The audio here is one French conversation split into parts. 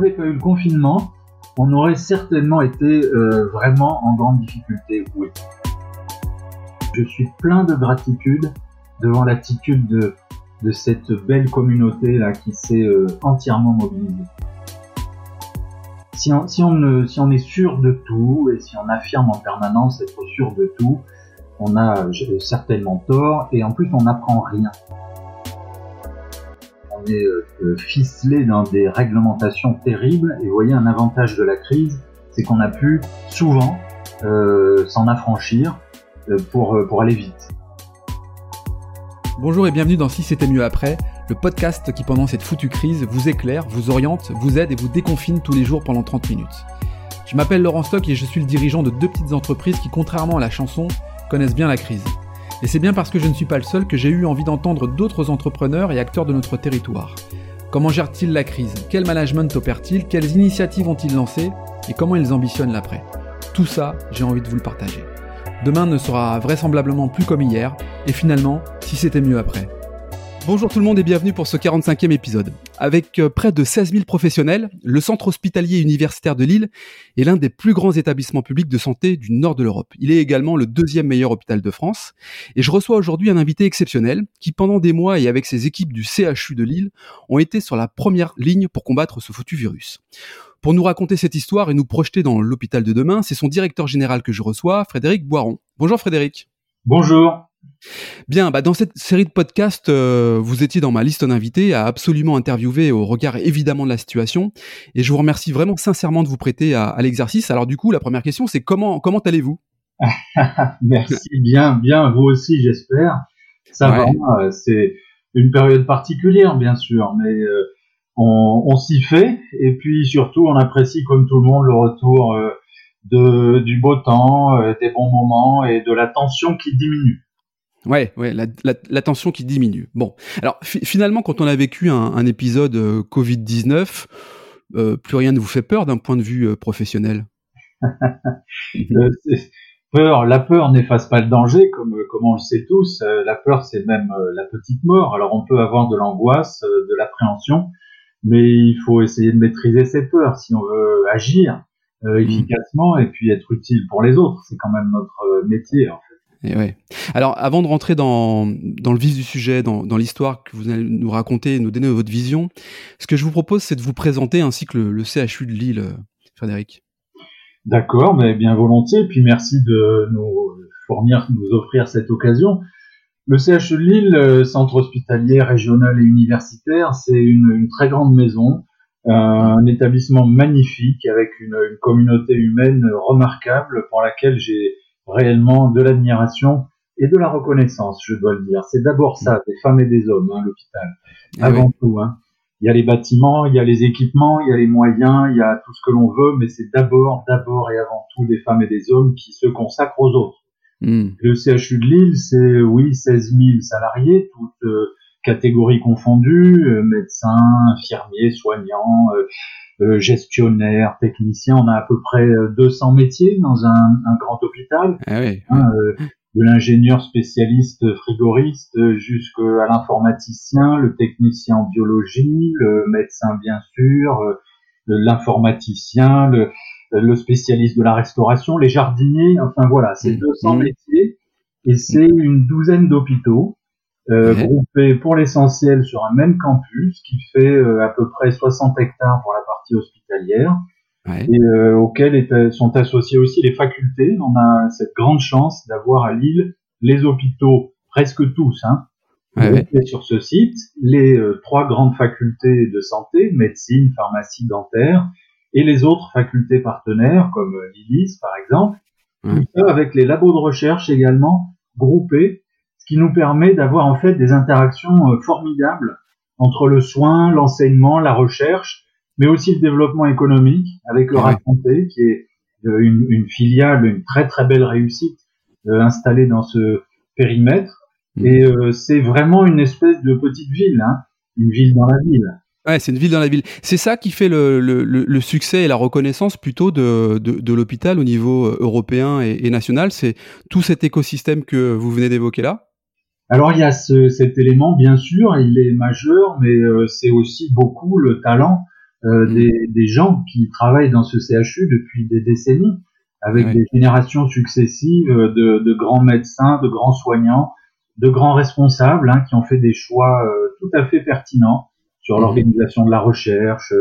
avait pas eu le confinement, on aurait certainement été euh, vraiment en grande difficulté, oui. Je suis plein de gratitude devant l'attitude de, de cette belle communauté qui s'est euh, entièrement mobilisée. Si on, si, on, si on est sûr de tout et si on affirme en permanence être sûr de tout, on a euh, certainement tort et en plus on n'apprend rien. On est euh, ficelé dans des réglementations terribles et vous voyez un avantage de la crise, c'est qu'on a pu souvent euh, s'en affranchir euh, pour, euh, pour aller vite. Bonjour et bienvenue dans Si c'était mieux après, le podcast qui pendant cette foutue crise vous éclaire, vous oriente, vous aide et vous déconfine tous les jours pendant 30 minutes. Je m'appelle Laurent Stock et je suis le dirigeant de deux petites entreprises qui, contrairement à la chanson, connaissent bien la crise. Et c'est bien parce que je ne suis pas le seul que j'ai eu envie d'entendre d'autres entrepreneurs et acteurs de notre territoire. Comment gèrent-ils la crise? Quel management opèrent-ils Quelles initiatives ont-ils lancées? Et comment ils ambitionnent l'après? Tout ça, j'ai envie de vous le partager. Demain ne sera vraisemblablement plus comme hier, et finalement, si c'était mieux après. Bonjour tout le monde et bienvenue pour ce 45e épisode. Avec euh, près de 16 000 professionnels, le centre hospitalier universitaire de Lille est l'un des plus grands établissements publics de santé du nord de l'Europe. Il est également le deuxième meilleur hôpital de France. Et je reçois aujourd'hui un invité exceptionnel qui, pendant des mois et avec ses équipes du CHU de Lille, ont été sur la première ligne pour combattre ce foutu virus. Pour nous raconter cette histoire et nous projeter dans l'hôpital de demain, c'est son directeur général que je reçois, Frédéric Boiron. Bonjour Frédéric. Bonjour. Bien, bah dans cette série de podcasts, euh, vous étiez dans ma liste d'invités à absolument interviewer au regard évidemment de la situation. Et je vous remercie vraiment sincèrement de vous prêter à, à l'exercice. Alors du coup, la première question, c'est comment comment allez-vous? Merci bien, bien, vous aussi, j'espère. Ça Ouais. va, euh, c'est une période particulière, bien sûr, mais euh, on, on s'y fait. Et puis surtout, on apprécie, comme tout le monde, le retour euh, de, du beau temps, des bons moments et de la tension qui diminue. Ouais, ouais, la, la, la tension qui diminue. Bon, alors fi- finalement, quand on a vécu un, un épisode euh, Covid-19, euh, plus rien ne vous fait peur d'un point de vue euh, professionnel? Peur, la peur n'efface pas le danger, comme, comme on le sait tous. La peur, c'est même la petite mort. Alors on peut avoir de l'angoisse, de l'appréhension, mais il faut essayer de maîtriser ses peurs si on veut agir euh, efficacement et puis être utile pour les autres. C'est quand même notre métier. En fait. Et. Alors, avant de rentrer dans, dans le vif du sujet, dans, dans l'histoire que vous allez nous raconter, nous donner votre vision, ce que je vous propose, c'est de vous présenter ainsi que le, CHU de Lille, euh, Frédéric. D'accord, mais bien volontiers. Puis merci de nous fournir, nous offrir cette occasion. Le CHU de Lille, euh, centre hospitalier régional et universitaire, c'est une, très grande maison, euh, un établissement magnifique avec une communauté humaine remarquable pour laquelle j'ai réellement de l'admiration et de la reconnaissance, je dois le dire. C'est d'abord ça, des femmes et des hommes, hein, l'hôpital Ah avant oui. tout. Hein. Il y a les bâtiments, il y a les équipements, il y a les moyens, il y a tout ce que l'on veut, mais c'est d'abord, d'abord et avant tout des femmes et des hommes qui se consacrent aux autres. Hmm. Le CHU de Lille, c'est oui 16 000 salariés, toutes euh, catégories confondues, euh, médecins, infirmiers, soignants, euh, euh, gestionnaires, techniciens. On a à peu près euh, 200 métiers dans un, un grand hôpital Ah ouais. hein, euh, de l'ingénieur spécialiste frigoriste jusqu'à l'informaticien, le technicien en biologie, le médecin bien sûr, euh, l'informaticien, le, le spécialiste de la restauration, les jardiniers, enfin voilà, c'est Mhm. 200 Mhm. métiers et c'est une douzaine d'hôpitaux euh, groupés pour l'essentiel sur un même campus qui fait euh, à peu près 60 hectares pour la partie hospitalière Ouais. et euh, auxquels est- sont associées aussi les facultés. On a cette grande chance d'avoir à Lille les hôpitaux, presque tous, hein, Ouais, groupés sur ce site, les euh, trois grandes facultés de santé, médecine, pharmacie, dentaire, et les autres facultés partenaires, comme euh, l'ILIS par exemple, Ouais. tout ça avec les labos de recherche également groupés, qui nous permet d'avoir en fait des interactions euh, formidables entre le soin, l'enseignement, la recherche, mais aussi le développement économique avec le ouais. Raconté, qui est euh, une, une filiale, une très très belle réussite euh, installée dans ce périmètre. Mhm. Et euh, c'est vraiment une espèce de petite ville, hein, une ville dans la ville. Ouais, c'est une ville dans la ville. C'est ça qui fait le, le, le- le succès et la reconnaissance plutôt de, de, de l'hôpital au niveau européen et, et national. C'est tout cet écosystème que vous venez d'évoquer là. Alors il y a ce, cet élément, bien sûr, il est majeur, mais euh, c'est aussi beaucoup le talent euh, mm. des, des, gens qui travaillent dans ce CHU depuis des décennies, avec des générations successives de, de, grands médecins, de grands soignants, de grands responsables hein, qui ont fait des choix euh, tout à fait pertinents sur mm. l'organisation de la recherche,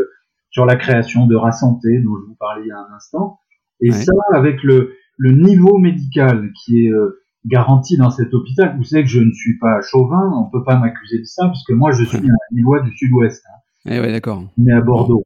sur la création de Rasanté dont je vous parlais il y a un instant. Et ça, avec le, le niveau médical qui est euh, garanti dans cet hôpital. Vous savez que je ne suis pas chauvin, on peut pas m'accuser de ça, parce que moi je suis un Lillois du Sud-Ouest. Hein. Eh ouais, d'accord. Né à Bordeaux.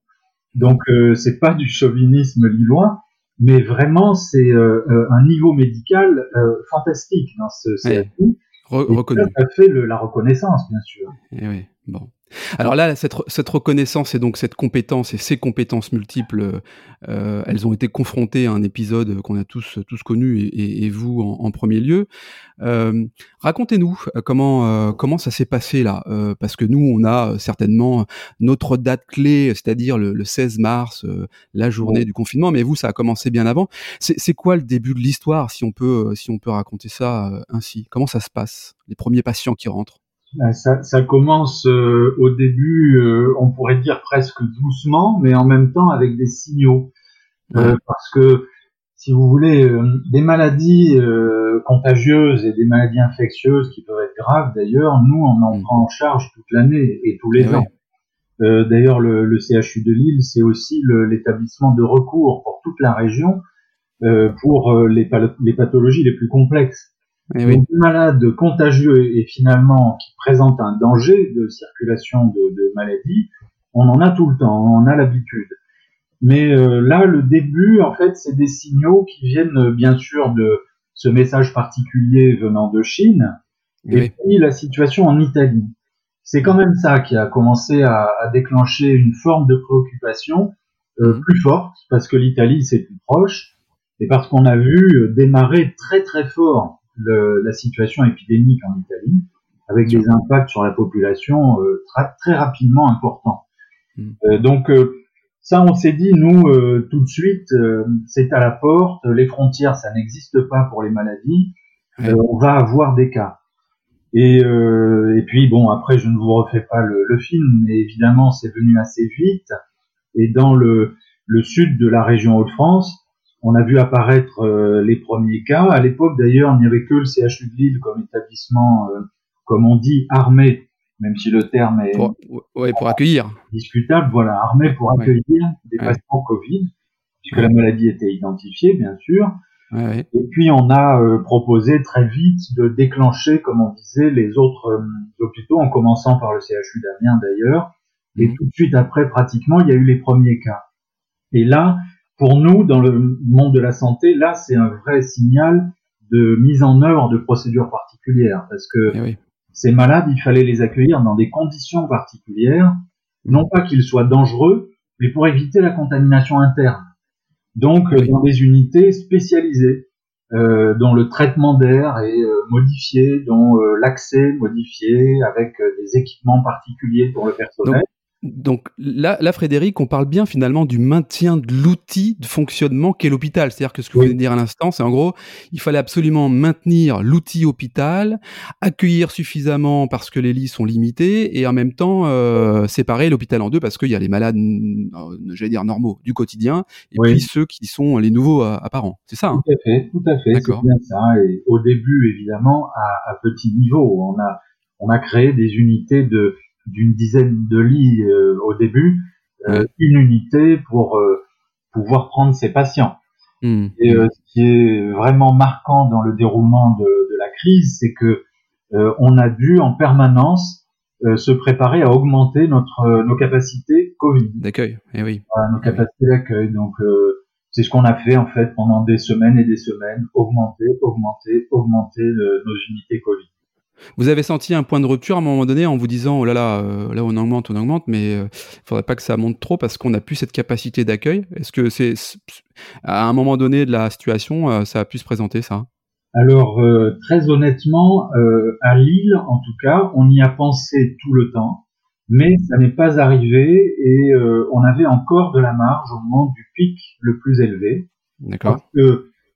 Donc euh, c'est pas du chauvinisme lillois, mais vraiment c'est euh, euh, un niveau médical fantastique dans ce CFU. reconnu. Ça fait la reconnaissance, bien sûr. Eh oui, bon. Alors là, cette, cette, reconnaissance et donc cette compétence et ces compétences multiples, euh, elles ont été confrontées à un épisode qu'on a tous tous connu et, et, vous en, en, premier lieu. Euh, Racontez-nous euh, comment euh, comment ça s'est passé là, parce que nous on a certainement notre date clé, c'est-à-dire le, le, 16 mars, la journée du confinement, mais vous ça a commencé bien avant. C'est quoi le début de l'histoire, si on peut si on peut raconter ça ainsi? Comment ça se passe Les premiers patients qui rentrent? Ça, ça, commence euh, au début, euh, on pourrait dire presque doucement, mais en même temps avec des signaux. parce que, si vous voulez, des maladies contagieuses et des maladies infectieuses qui peuvent être graves, d'ailleurs, nous, on en mm. prend en charge toute l'année et tous les eh ans. d'ailleurs, le, le, CHU de Lille, c'est aussi l'établissement de recours pour toute la région pour les, les pathologies les plus complexes. Eh oui. malade contagieux et finalement qui présente un danger de circulation de, de maladie, on en a tout le temps, on en a l'habitude. Mais euh, là, le début, en fait, c'est des signaux qui viennent euh, bien sûr de ce message particulier venant de Chine, et puis la situation en Italie. C'est quand même ça qui a commencé à, à déclencher une forme de préoccupation euh, mmh. plus forte, parce que l'Italie c'est plus proche, et parce qu'on a vu démarrer très très fort le, la situation épidémique en Italie, avec des impacts sur la population euh, très rapidement importants. Mm. Euh, donc euh, ça, on s'est dit, nous, tout de suite, c'est à la porte, les frontières, ça n'existe pas pour les maladies, on va avoir des cas. Et, et, puis, bon, après, je ne vous refais pas le, le film, mais évidemment, c'est venu assez vite. Et dans le, le sud de la région Hauts-de-France, on a vu apparaître euh, les premiers cas. À l'époque, d'ailleurs, il n'y avait que le CHU de Lille comme établissement, euh, comme on dit, armé, même si le terme est pour, pour accueillir discutable. Voilà, armé pour accueillir des patients Covid, puisque la maladie était identifiée, bien sûr. Et puis on a euh, proposé très vite de déclencher, comme on disait, les autres hôpitaux, en commençant par le CHU d'Amiens d'ailleurs. Et mmh. tout de suite après, pratiquement, il y a eu les premiers cas. Et là, pour nous, dans le monde de la santé, là, c'est un vrai signal de mise en œuvre de procédures particulières, parce que eh ces malades, il fallait les accueillir dans des conditions particulières, non pas qu'ils soient dangereux, mais pour éviter la contamination interne. Donc, dans des unités spécialisées, euh, dont le traitement d'air est euh, modifié, dont euh, l'accès modifié, avec euh, des équipements particuliers pour le personnel. Donc là, là, Frédéric, on parle bien finalement du maintien de l'outil de fonctionnement qu'est l'hôpital. C'est-à-dire que ce que vous venez de dire à l'instant, c'est en gros, il fallait absolument maintenir l'outil hôpital, accueillir suffisamment parce que les lits sont limités, et en même temps euh, séparer l'hôpital en deux parce qu'il y a les malades, euh, j'allais dire normaux du quotidien, et puis ceux qui sont les nouveaux apparents. C'est ça. Hein? Tout à fait, tout à fait. C'est bien ça. Et au début, évidemment, à, à petit niveau, on a on a créé des unités de d'une dizaine de lits euh, au début, euh, une unité pour euh, pouvoir prendre ses patients. Mmh. Et ce qui est vraiment marquant dans le déroulement de, de la crise, c'est que on a dû en permanence se préparer à augmenter notre nos capacités Covid. D'accueil, eh oui. Voilà, nos capacités d'accueil. Donc c'est ce qu'on a fait en fait pendant des semaines et des semaines, augmenter, augmenter, augmenter nos unités Covid. Vous avez senti un point de rupture à un moment donné en vous disant oh là là, euh, là on augmente, on augmente, mais euh, il faudrait pas que ça monte trop parce qu'on n'a plus cette capacité d'accueil. Est-ce que c'est à un moment donné de la situation, euh, ça a pu se présenter ça? Alors très honnêtement, à Lille en tout cas, on y a pensé tout le temps, mais ça n'est pas arrivé et on avait encore de la marge au moment du pic le plus élevé. D'accord.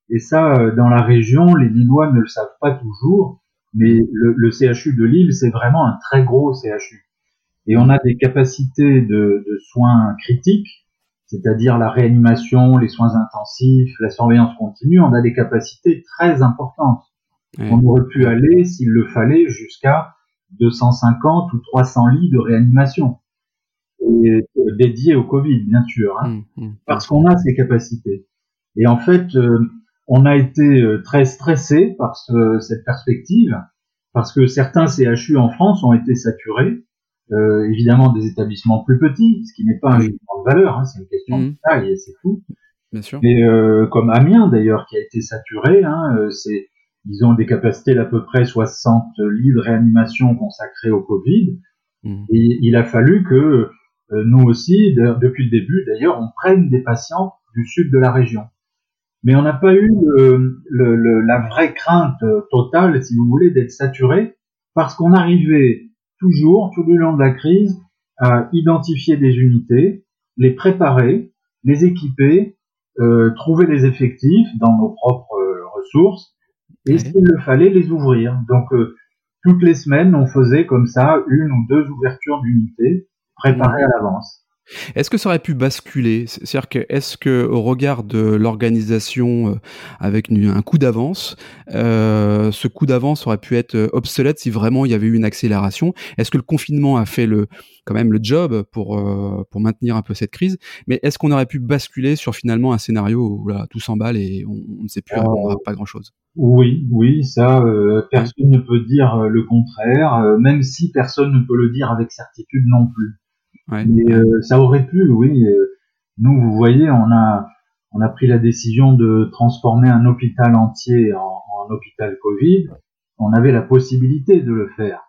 Et ça, dans la région, les Lillois ne le savent pas toujours mais le, le CHU de Lille, c'est vraiment un très gros CHU. Et on a des capacités de, de soins critiques, c'est-à-dire la réanimation, les soins intensifs, la surveillance continue. On a des capacités très importantes. On aurait pu aller, s'il le fallait, jusqu'à 250 ou 300 lits de réanimation et euh, dédiés au Covid, bien sûr, hein, mmh, mmh. parce qu'on a ces capacités. Et en fait, euh, on a été euh, très stressé par ce, cette perspective, parce que certains CHU en France ont été saturés, euh, évidemment des établissements plus petits, ce qui n'est pas un jugement de valeur, hein, c'est une question de mmh. taille et c'est tout. Bien sûr. Et euh, comme Amiens d'ailleurs qui a été saturé, hein, c'est ils ont des capacités d'à peu près 60 lits de réanimation consacrés au Covid. Mmh. Et il a fallu que euh, nous aussi, depuis le début d'ailleurs, on prenne des patients du sud de la région. Mais on n'a pas eu le, la vraie crainte totale, si vous voulez, d'être saturé, parce qu'on arrivait toujours, tout le long de la crise, à identifier des unités, les préparer, les équiper, euh, trouver des effectifs dans nos propres euh, ressources, et s'il le fallait, les ouvrir. Donc, euh, toutes les semaines, on faisait comme ça une ou deux ouvertures d'unités préparées à l'avance. Est-ce que ça aurait pu basculer? C'est-à-dire que est-ce que au regard de l'organisation euh, avec un coup d'avance, euh, ce coup d'avance aurait pu être euh, obsolète si vraiment il y avait eu une accélération? Est-ce que le confinement a fait le quand même le job pour pour maintenir un peu cette crise? Mais est-ce qu'on aurait pu basculer sur finalement un scénario où là tout s'emballe et on, ne sait plus répondre pas grand-chose? Oui, oui, ça personne ne peut dire le contraire, même si personne ne peut le dire avec certitude non plus. Mais euh, ça aurait pu, oui. Euh, nous, vous voyez, on a on a pris la décision de transformer un hôpital entier en, en hôpital Covid. On avait la possibilité de le faire.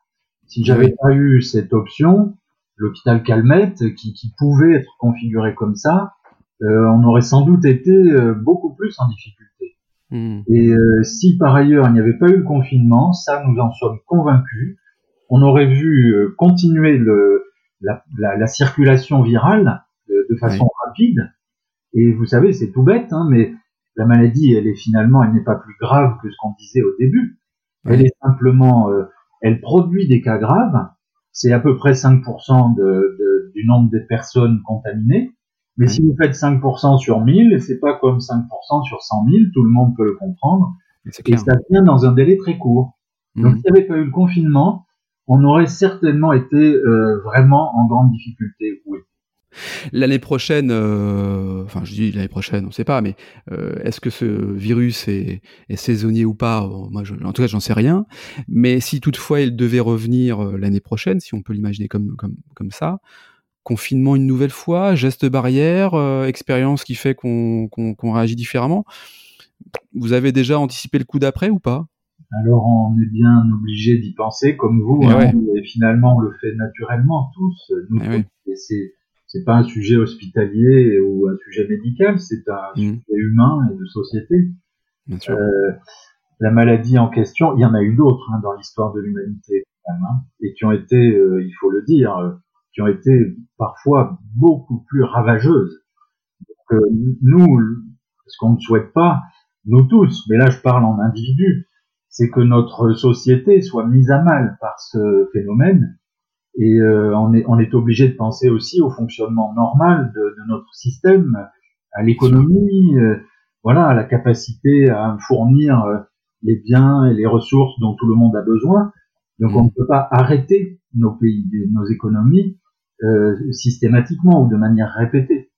Si j'avais pas eu cette option, l'hôpital Calmette, qui, qui, pouvait être configuré comme ça, euh, on aurait sans doute été euh, beaucoup plus en difficulté. Hmm. Et si par ailleurs il n'y avait pas eu le confinement, ça nous en sommes convaincus, on aurait vu continuer le, la, la, la circulation virale de, de façon rapide. Et vous savez, c'est tout bête, hein, mais la maladie, elle est finalement, elle n'est pas plus grave que ce qu'on disait au début. Elle est simplement, euh, elle produit des cas graves. C'est à peu près 5% de, de, du nombre de personnes contaminées. Mais si vous faites 5% sur 1000, c'est pas comme 5% sur 100 000, tout le monde peut le comprendre. Et ça vient dans un délai très court. Donc, mhm. s'il n'y avait pas eu le confinement, on aurait certainement été euh, vraiment en grande difficulté, oui. L'année prochaine, euh, enfin je dis l'année prochaine, on ne sait pas, mais euh, est-ce que ce virus est, saisonnier ou pas? Moi, en tout cas, j'en sais rien. Mais si toutefois il devait revenir l'année prochaine, si on peut l'imaginer comme, comme, comme ça, confinement une nouvelle fois, geste barrière, expérience qui fait qu'on réagit différemment. Vous avez déjà anticipé le coup d'après ou pas? Alors on est bien obligé d'y penser comme vous. Hein, et finalement, on le fait naturellement tous. c'est c'est pas un sujet hospitalier ou un sujet médical, c'est un mmh. sujet humain et de société. Euh, la maladie en question, il y en a eu d'autres hein, dans l'histoire de l'humanité, hein, et qui ont été, euh, il faut le dire, euh, qui ont été parfois beaucoup plus ravageuses. Donc, euh, nous, ce qu'on ne souhaite pas, nous tous, mais là je parle en individu, c'est que notre société soit mise à mal par ce phénomène. Et euh, on, est, on est obligé de penser aussi au fonctionnement normal de, de notre système, à l'économie, euh, voilà, à la capacité à fournir euh, les biens et les ressources dont tout le monde a besoin. Donc on ne peut pas arrêter nos pays, nos économies systématiquement ou de manière répétée.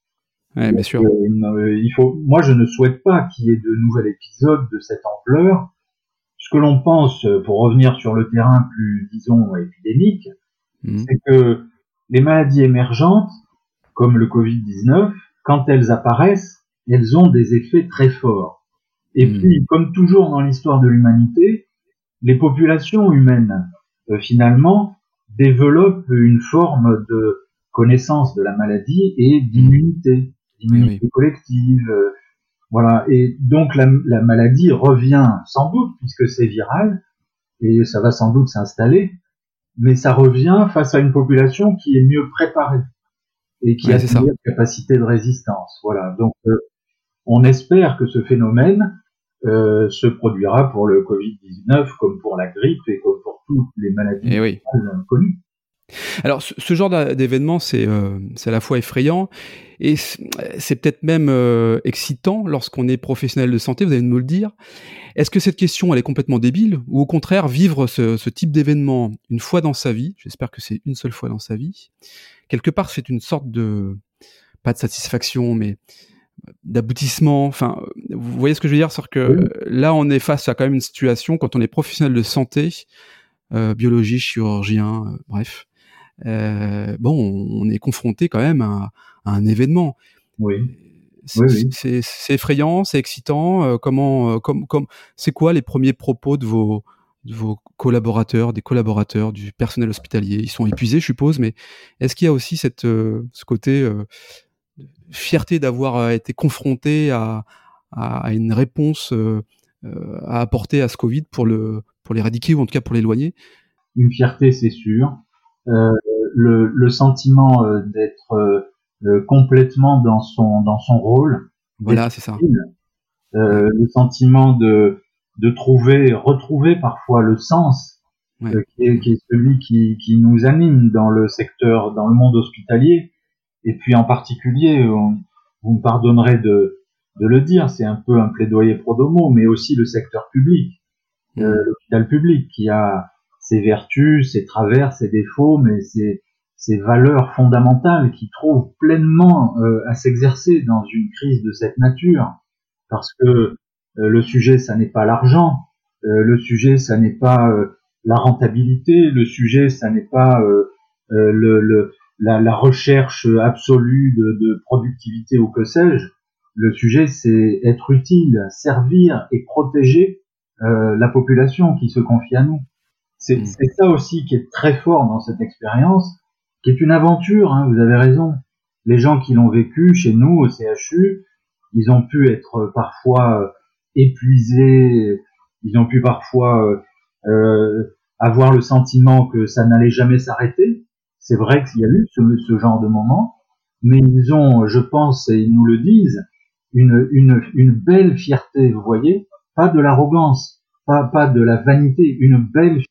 Ouais, bien sûr. il faut, moi, je ne souhaite pas qu'il y ait de nouvel épisode de cette ampleur que l'on pense, euh, pour revenir sur le terrain plus, disons, épidémique, mmh. c'est que les maladies émergentes, comme le Covid-19, quand elles apparaissent, elles ont des effets très forts. Et mmh. puis, comme toujours dans l'histoire de l'humanité, les populations humaines, euh, finalement, développent une forme de connaissance de la maladie et d'immunité, d'immunité collective, euh, voilà. Et donc la, maladie revient sans doute puisque c'est viral et ça va sans doute s'installer, mais ça revient face à une population qui est mieux préparée et qui a une capacité de résistance. Voilà. Donc euh, on espère que ce phénomène euh, se produira pour le Covid-19 comme pour la grippe et comme pour toutes les maladies eh connues. Alors, ce, genre d'événement, c'est à la fois effrayant et c'est peut-être même excitant lorsqu'on est professionnel de santé, vous allez me le dire. Est-ce que cette question, elle est complètement débile ou au contraire, vivre ce, ce type d'événement une fois dans sa vie, j'espère que c'est une seule fois dans sa vie, quelque part, c'est une sorte de, pas de satisfaction, mais d'aboutissement. Enfin, vous voyez ce que je veux dire, c'est que là, on est face à quand même une situation quand on est professionnel de santé, euh, biologie, chirurgien, euh, bref. Euh, bon, on, est confronté quand même à, un événement. Oui. C'est effrayant, c'est excitant. comment, comme, comme, c'est quoi les premiers propos de vos de vos collaborateurs, des collaborateurs, du personnel hospitalier? Ils sont épuisés, je suppose, mais est-ce qu'il y a aussi cette, ce côté fierté d'avoir euh, été confronté à, à, une réponse euh, euh, à apporter à ce Covid pour le pour l'éradiquer ou en tout cas pour l'éloigner? Une fierté, c'est sûr. Euh, le, le, sentiment d'être euh, complètement dans son dans son rôle. Voilà, c'est ça. Euh, le sentiment de de trouver retrouver parfois le sens qui, est, qui, est, celui qui, qui nous anime dans le secteur dans le monde hospitalier et puis en particulier, vous me pardonnerez de, de le dire, c'est un peu un plaidoyer pro domo, mais aussi le secteur public, euh, l'hôpital public, qui a ses vertus, ses travers, ses défauts, mais ses, valeurs fondamentales qui trouvent pleinement euh, à s'exercer dans une crise de cette nature, parce que euh, le sujet, ça n'est pas l'argent, euh, le sujet, ça n'est pas la rentabilité, le sujet, ça n'est pas la, recherche absolue de, de, productivité ou que sais-je. Le sujet, c'est être utile, servir et protéger la population qui se confie à nous. C'est mm. ça aussi qui est très fort dans cette expérience, qui est une aventure, hein, vous avez raison. Les gens qui l'ont vécu chez nous au CHU, ils ont pu être parfois euh, épuisés, ils ont pu parfois euh, euh avoir le sentiment que ça n'allait jamais s'arrêter, c'est vrai qu'il y a eu ce, genre de moment, mais ils ont, je pense, et ils nous le disent, une, une, une belle fierté, vous voyez, pas de l'arrogance, pas, pas de la vanité, une belle fierté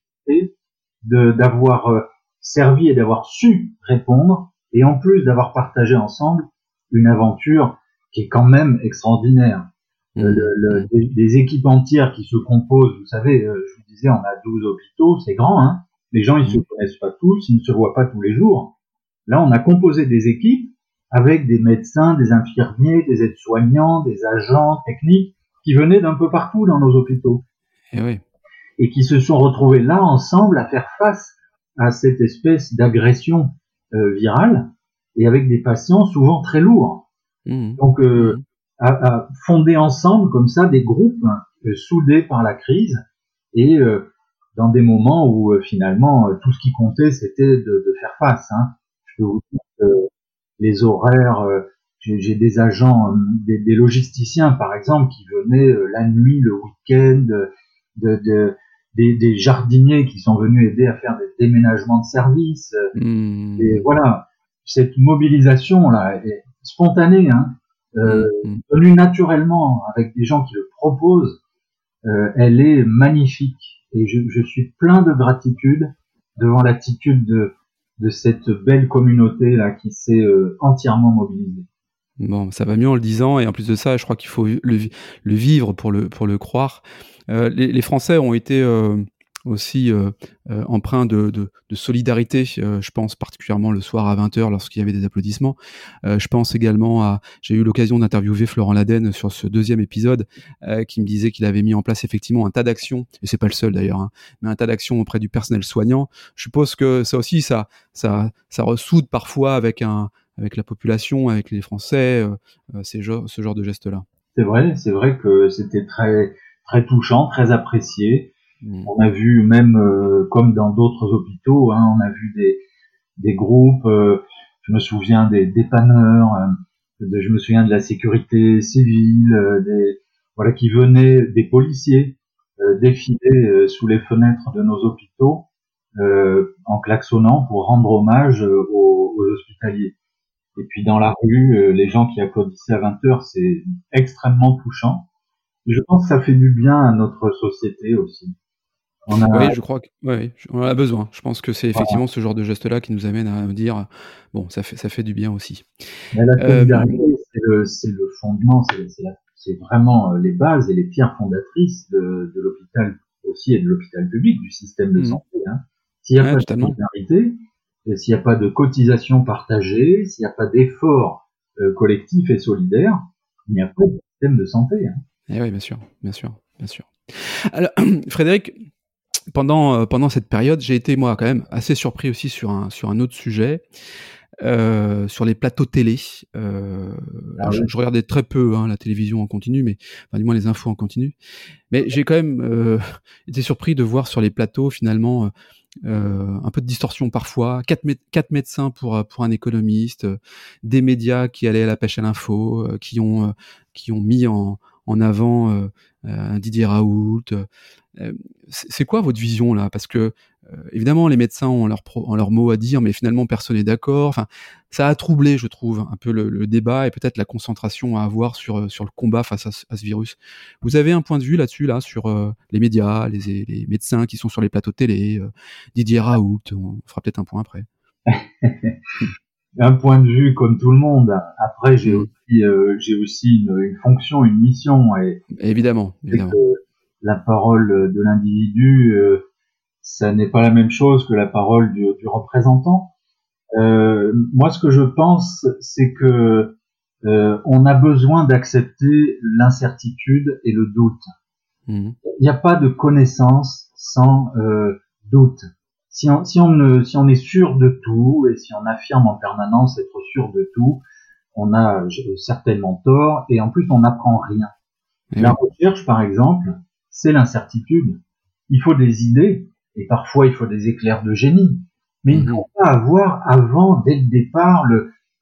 d'avoir euh, servi et d'avoir su répondre, et en plus d'avoir partagé ensemble une aventure qui est quand même extraordinaire. Mmh. Le, des, équipes entières qui se composent, vous savez, euh, je vous disais, on a 12 hôpitaux, c'est grand, hein, les gens, ils se connaissent pas tous, ils ne se voient pas tous les jours. Là, on a composé des équipes avec des médecins, des infirmiers, des aides-soignants, des agents techniques qui venaient d'un peu partout dans nos hôpitaux. Et, eh oui. Et qui se sont retrouvés là ensemble à faire face à cette espèce d'agression euh, virale et avec des patients souvent très lourds. Mmh. Donc, euh, mmh. à, fonder ensemble comme ça des groupes euh, soudés par la crise et euh, dans des moments où euh, finalement tout ce qui comptait c'était de, de, faire face. Hein. Je peux vous dire que les horaires, euh, j'ai des agents, des, des, logisticiens par exemple qui venaient la nuit, le week-end, de, de des, des, jardiniers qui sont venus aider à faire des déménagements de services. Mmh. Et voilà, cette mobilisation là est spontanée, hein, euh, mmh. venue naturellement avec des gens qui le proposent, euh, elle est magnifique et je, je, suis plein de gratitude devant l'attitude de, de cette belle communauté là qui s'est euh, entièrement mobilisée. Bon, ça va mieux en le disant, et en plus de ça, je crois qu'il faut le, vivre pour le, croire. Euh, les, Français ont été euh, aussi euh, euh, de, solidarité, je pense particulièrement le soir à 20h lorsqu'il y avait des applaudissements. je pense également à, j'ai eu l'occasion d'interviewer Florent Laden sur ce deuxième épisode, qui me disait qu'il avait mis en place effectivement un tas d'actions, et c'est pas le seul d'ailleurs, hein, mais un tas d'actions auprès du personnel soignant. Je suppose que ça aussi, ça, ça ressoude parfois avec un, avec la population, avec les Français, ces ce genre de gestes-là. C'est vrai, c'est vrai que c'était très, très touchant, très apprécié. Mm. On a vu même, euh, comme dans d'autres hôpitaux, hein, on a vu des, des groupes, euh, je me souviens des dépanneurs, hein, je me souviens de la sécurité civile, euh, des, voilà, qui venaient, des policiers, défiler sous les fenêtres de nos hôpitaux en klaxonnant pour rendre hommage aux, aux, hospitaliers. Et puis dans la rue, les gens qui applaudissaient à 20 heures, c'est extrêmement touchant. je pense que ça fait du bien à notre société aussi Oui, je crois qu'on a besoin. Je pense que c'est effectivement ce genre de geste-là qui nous amène à dire bon, ça fait, ça fait du bien aussi. Mais la solidarité, euh... c'est le, fondement, c'est vraiment les bases et les pierres fondatrices de, de l'hôpital aussi et de l'hôpital public, du système de mmh. santé. Hein. S'il n'y a pas de solidarité, s'il n'y a pas de cotisation partagée, s'il n'y a pas d'effort euh, collectif et solidaire, il n'y a pas de système de santé. Hein. Eh oui, bien sûr, bien sûr, bien sûr. Alors, Frédéric, pendant, euh, pendant cette période, j'ai été moi quand même assez surpris aussi sur un, sur un autre sujet. Euh, sur les plateaux télé. Euh, ah je, regardais très peu hein, la télévision en continu, mais enfin, du moins les infos en continu. Mais j'ai quand même euh, été surpris de voir sur les plateaux finalement euh, un peu de distorsion parfois, quatre, médecins pour pour un économiste, des médias qui allaient à la pêche à l'info, qui ont qui ont mis en en avant Didier Raoult. c'est quoi votre vision là? Parce que euh, évidemment, les médecins ont leur, leur mot à dire, mais finalement, personne n'est d'accord. Enfin, ça a troublé, je trouve, un peu le, débat et peut-être la concentration à avoir sur, euh, sur le combat face à, ce virus. Vous avez un point de vue là-dessus, là, sur euh, les médias, les, les, médecins qui sont sur les plateaux télé, Didier Raoult, on fera peut-être un point après. un point de vue comme tout le monde. Après, j'ai mm. aussi, j'ai aussi une, fonction, une mission. Et, évidemment, évidemment. la parole de l'individu ça n'est pas la même chose que la parole du, du représentant. Euh, moi, ce que je pense, c'est que euh, on a besoin d'accepter l'incertitude et le doute. Mhm. Il n'y a pas de connaissance sans euh, doute. Si on, si, on, si on est sûr de tout et si on affirme en permanence être sûr de tout, on a certainement tort et en plus on n'apprend rien. La recherche, par exemple, c'est l'incertitude. Il faut des idées, et parfois il faut des éclairs de génie. Mais il ne mhm. faut pas avoir avant, dès le départ,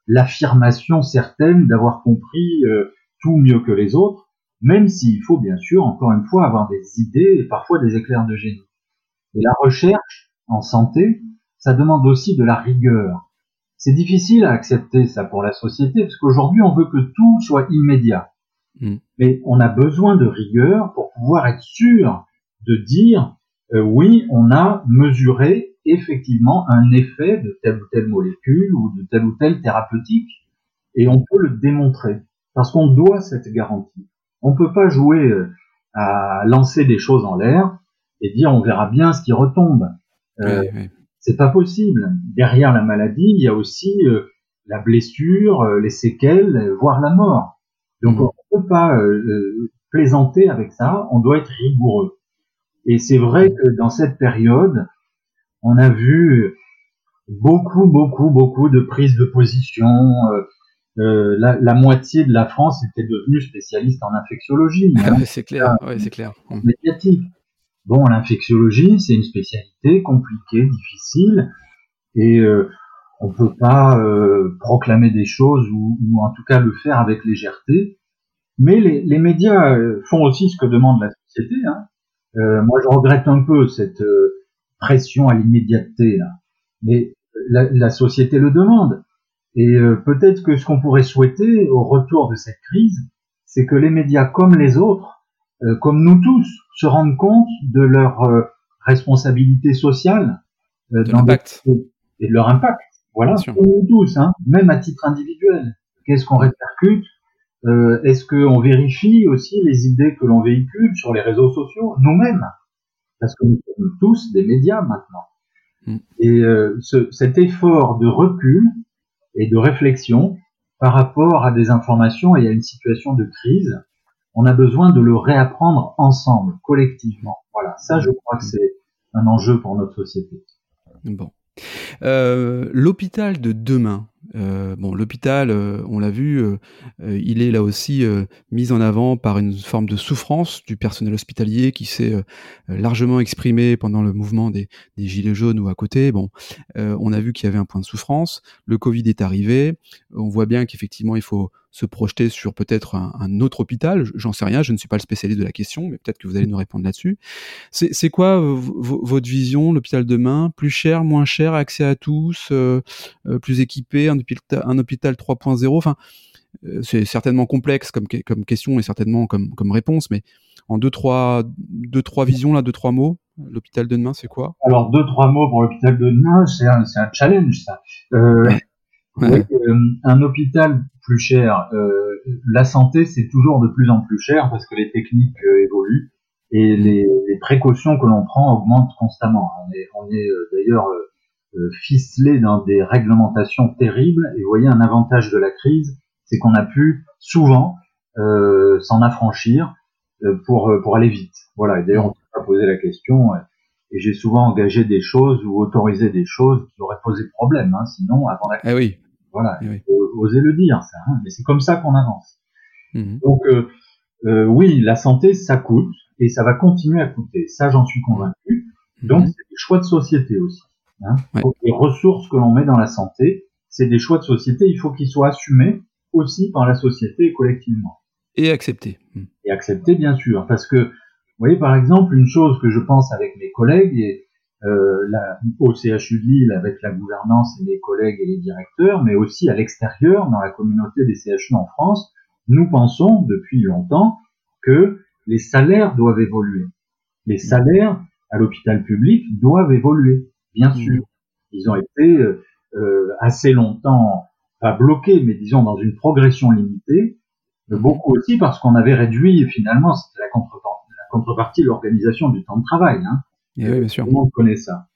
l'affirmation certaine d'avoir compris euh, tout mieux que les autres, même s'il faut bien sûr, encore une fois, avoir des idées et parfois des éclairs de génie. Et la recherche en santé, ça demande aussi de la rigueur. C'est difficile à accepter ça pour la société, parce qu'aujourd'hui on veut que tout soit immédiat. Mhm. Mais on a besoin de rigueur pour pouvoir être sûr de dire euh, oui, on a mesuré effectivement un effet de telle ou telle molécule ou de telle ou telle thérapeutique, et on peut le démontrer, parce qu'on doit cette garantie. On ne peut pas jouer euh, à lancer des choses en l'air et dire on verra bien ce qui retombe. Euh, C'est pas possible. Derrière la maladie, il y a aussi euh, la blessure, les séquelles, voire la mort. Donc mmh. on ne peut pas plaisanter avec ça. On doit être rigoureux. Et c'est vrai que dans cette période, on a vu beaucoup, beaucoup, beaucoup de prises de position. Euh, euh la, la, moitié de la France était devenue spécialiste en infectiologie. Hein. c'est clair, ouais, c'est clair. Médiatique. Bon, l'infectiologie, c'est une spécialité compliquée, difficile, et euh, on peut pas euh, proclamer des choses ou, ou, en tout cas le faire avec légèreté. Mais les, les médias font aussi ce que demande la société. Hein. Euh, moi, je regrette un peu cette euh, pression à l'immédiateté, là. mais la, la, société le demande. Et euh, peut-être que ce qu'on pourrait souhaiter au retour de cette crise, c'est que les médias, comme les autres, comme nous tous, se rendent compte de leur responsabilité sociale de et de leur impact. Voilà, comme nous tous, hein, même à titre individuel. Qu'est-ce qu'on répercute? Euh, Est-ce qu'on vérifie aussi les idées que l'on véhicule sur les réseaux sociaux nous-mêmes? Parce que nous sommes tous des médias maintenant. Mm. Et euh, ce, cet effort de recul et de réflexion par rapport à des informations et à une situation de crise, on a besoin de le réapprendre ensemble, collectivement. Voilà, ça je crois que c'est un enjeu pour notre société. Bon. Euh, L'hôpital de demain, euh, bon, l'hôpital, euh, on l'a vu, euh, il est là aussi mis en avant par une forme de souffrance du personnel hospitalier qui s'est largement exprimé pendant le mouvement des, gilets jaunes ou à côté. Bon, on a vu qu'il y avait un point de souffrance. Le Covid est arrivé. On voit bien qu'effectivement, il faut se projeter sur peut-être un, autre hôpital. J'en sais rien, je ne suis pas le spécialiste de la question, mais peut-être que vous allez nous répondre là-dessus. C'est quoi votre vision, l'hôpital demain Plus cher, moins cher, accès à tous, plus équipé, un hôpital, un hôpital 3.0 Enfin, euh, c'est certainement complexe comme, comme question et certainement comme, comme réponse, mais en deux trois, deux, trois visions, là, deux, trois mots, L'hôpital de demain, c'est quoi? Alors, deux, trois mots pour l'hôpital de demain, c'est un, un, challenge, ça. Euh, euh, un hôpital plus cher, euh, la santé, c'est toujours de plus en plus cher parce que les techniques évoluent et les, les précautions que l'on prend augmentent constamment. On est, on est d'ailleurs ficelé dans des réglementations terribles et vous voyez, un avantage de la crise, c'est qu'on a pu souvent s'en affranchir pour, pour aller vite. Voilà, et d'ailleurs, on peut pas poser la question et j'ai souvent engagé des choses ou autorisé des choses qui auraient posé problème, hein, sinon avant la eh oui. Voilà, eh oser le dire, ça. Hein, mais c'est comme ça qu'on avance. Mmh. Donc euh, euh, oui, la santé, ça coûte et ça va continuer à coûter. Ça, j'en suis convaincu. Mmh. Donc c'est des choix de société aussi. Hein. Les ressources que l'on met dans la santé, c'est des choix de société. Il faut qu'ils soient assumés aussi par la société et collectivement. Et acceptés. Mmh. Et acceptés, bien sûr, parce que vous voyez, par exemple, une chose que je pense avec mes collègues et euh, la, au CHU de Lille avec la gouvernance et mes collègues et les directeurs, mais aussi à l'extérieur, dans la communauté des CHU en France, nous pensons depuis longtemps que les salaires doivent évoluer. Les salaires à l'hôpital public doivent évoluer, bien mmh. sûr. Ils ont été euh, euh, assez longtemps, pas bloqués, mais disons dans une progression limitée, mmh. beaucoup aussi parce qu'on avait réduit finalement, c'était la contrepartie contrepartie l'organisation du temps de travail. Hein. Et oui, bien sûr. Tout le monde connaît ça.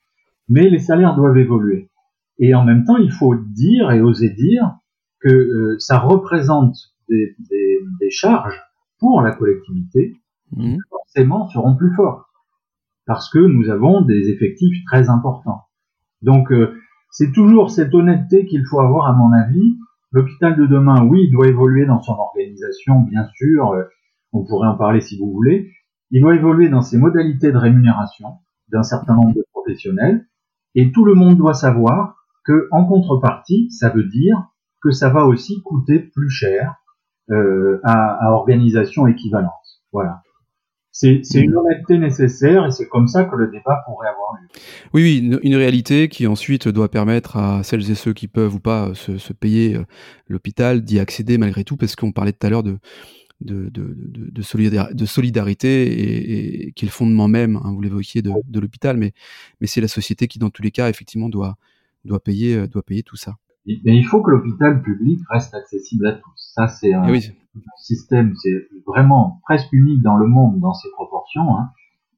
Mais les salaires doivent évoluer. Et en même temps, il faut dire et oser dire que euh, ça représente des, des, des, charges pour la collectivité qui mmh. forcément seront plus fortes parce que nous avons des effectifs très importants. Donc euh, c'est toujours cette honnêteté qu'il faut avoir à mon avis. L'hôpital de demain, oui, doit évoluer dans son organisation, bien sûr. Euh, on pourrait en parler si vous voulez, il doit évoluer dans ses modalités de rémunération d'un certain nombre de professionnels et tout le monde doit savoir que en contrepartie, ça veut dire que ça va aussi coûter plus cher euh, à, à, organisation équivalente. Voilà. C'est une honnêteté nécessaire et c'est comme ça que le débat pourrait avoir lieu. Oui, oui, une, une, réalité qui ensuite doit permettre à celles et ceux qui peuvent ou pas se, se payer euh, l'hôpital d'y accéder malgré tout, parce qu'on parlait tout à l'heure de, de, de, de, de solidarité et, et, qui est le fondement même, hein, vous l'évoquiez, de, de l'hôpital, mais, mais c'est la société qui, dans tous les cas, effectivement, doit, doit, payer, euh, doit payer tout ça. Mais il faut que l'hôpital public reste accessible à tous. Ça, c'est un, eh système, c'est vraiment presque unique dans le monde dans ses proportions, hein,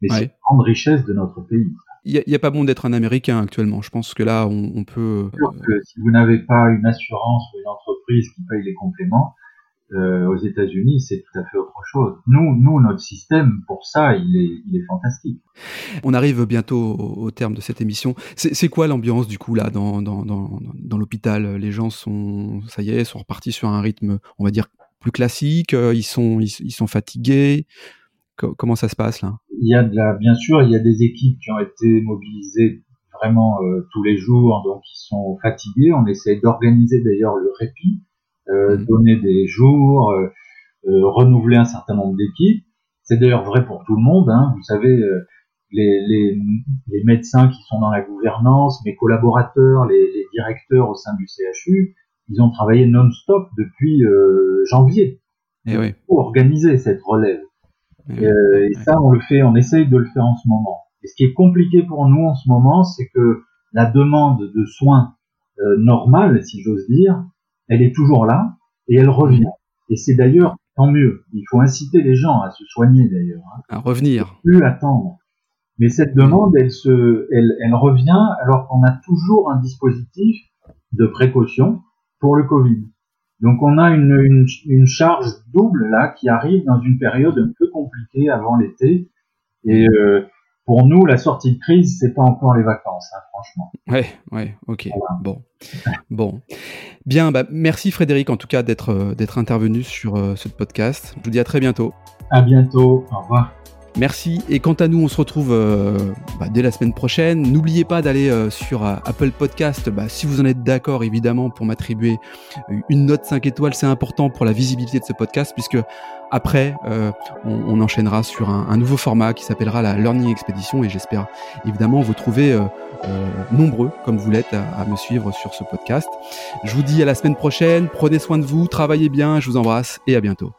mais c'est une grande richesse de notre pays. Il n'y a, a, pas bon d'être un Américain actuellement. Je pense que là, on, on peut. Sûr que si vous n'avez pas une assurance ou une entreprise qui paye les compléments, euh, aux États-Unis, c'est tout à fait autre chose. Nous, nous, notre système, pour ça, il est, il est fantastique. On arrive bientôt au, terme de cette émission. C'est quoi l'ambiance du coup là dans, dans, dans, dans l'hôpital? Les gens sont, ça y est, sont repartis sur un rythme, on va dire, plus classique. Euh, ils sont, ils, sont fatigués. comment ça se passe là? Il y a de la, bien sûr, il y a des équipes qui ont été mobilisées vraiment euh, tous les jours, donc ils sont fatigués. On essaie d'organiser d'ailleurs le répit euh, mm. donner des jours, euh, renouveler un certain nombre d'équipes. C'est d'ailleurs vrai pour tout le monde. Hein. Vous savez, les, les, les, médecins qui sont dans la gouvernance, mes collaborateurs, les, les directeurs au sein du CHU, ils ont travaillé non-stop depuis euh, janvier et eh oui. pour organiser cette relève. Et, euh, et ça, on le fait, on essaye de le faire en ce moment. Et ce qui est compliqué pour nous en ce moment, c'est que la demande de soins euh, normale, si j'ose dire, elle est toujours là et elle revient. Et c'est d'ailleurs tant mieux. Il faut inciter les gens à se soigner d'ailleurs. Hein. À revenir. Plus attendre. Mais cette demande, elle se, elle, elle revient alors qu'on a toujours un dispositif de précaution pour le Covid. Donc on a une, une, une, charge double là qui arrive dans une période un peu compliquée avant l'été. Et euh, pour nous, la sortie de crise, c'est pas encore les vacances, hein, franchement. Ouais, ouais, ok. Bon, bon, bien. Bah, merci Frédéric, en tout cas, d'être euh, d'être intervenu sur euh, ce podcast. Je vous dis à très bientôt. À bientôt. Au revoir. Merci. Et quant à nous, on se retrouve euh, bah, dès la semaine prochaine. N'oubliez pas d'aller euh, sur euh, Apple Podcast, bah, si vous en êtes d'accord évidemment, pour m'attribuer une note 5 étoiles. C'est important pour la visibilité de ce podcast, puisque après, on, enchaînera sur un, nouveau format qui s'appellera la Learning Expedition. Et j'espère évidemment vous trouver nombreux, comme vous l'êtes, à, à me suivre sur ce podcast. Je vous dis à la semaine prochaine. Prenez soin de vous, travaillez bien. Je vous embrasse et à bientôt.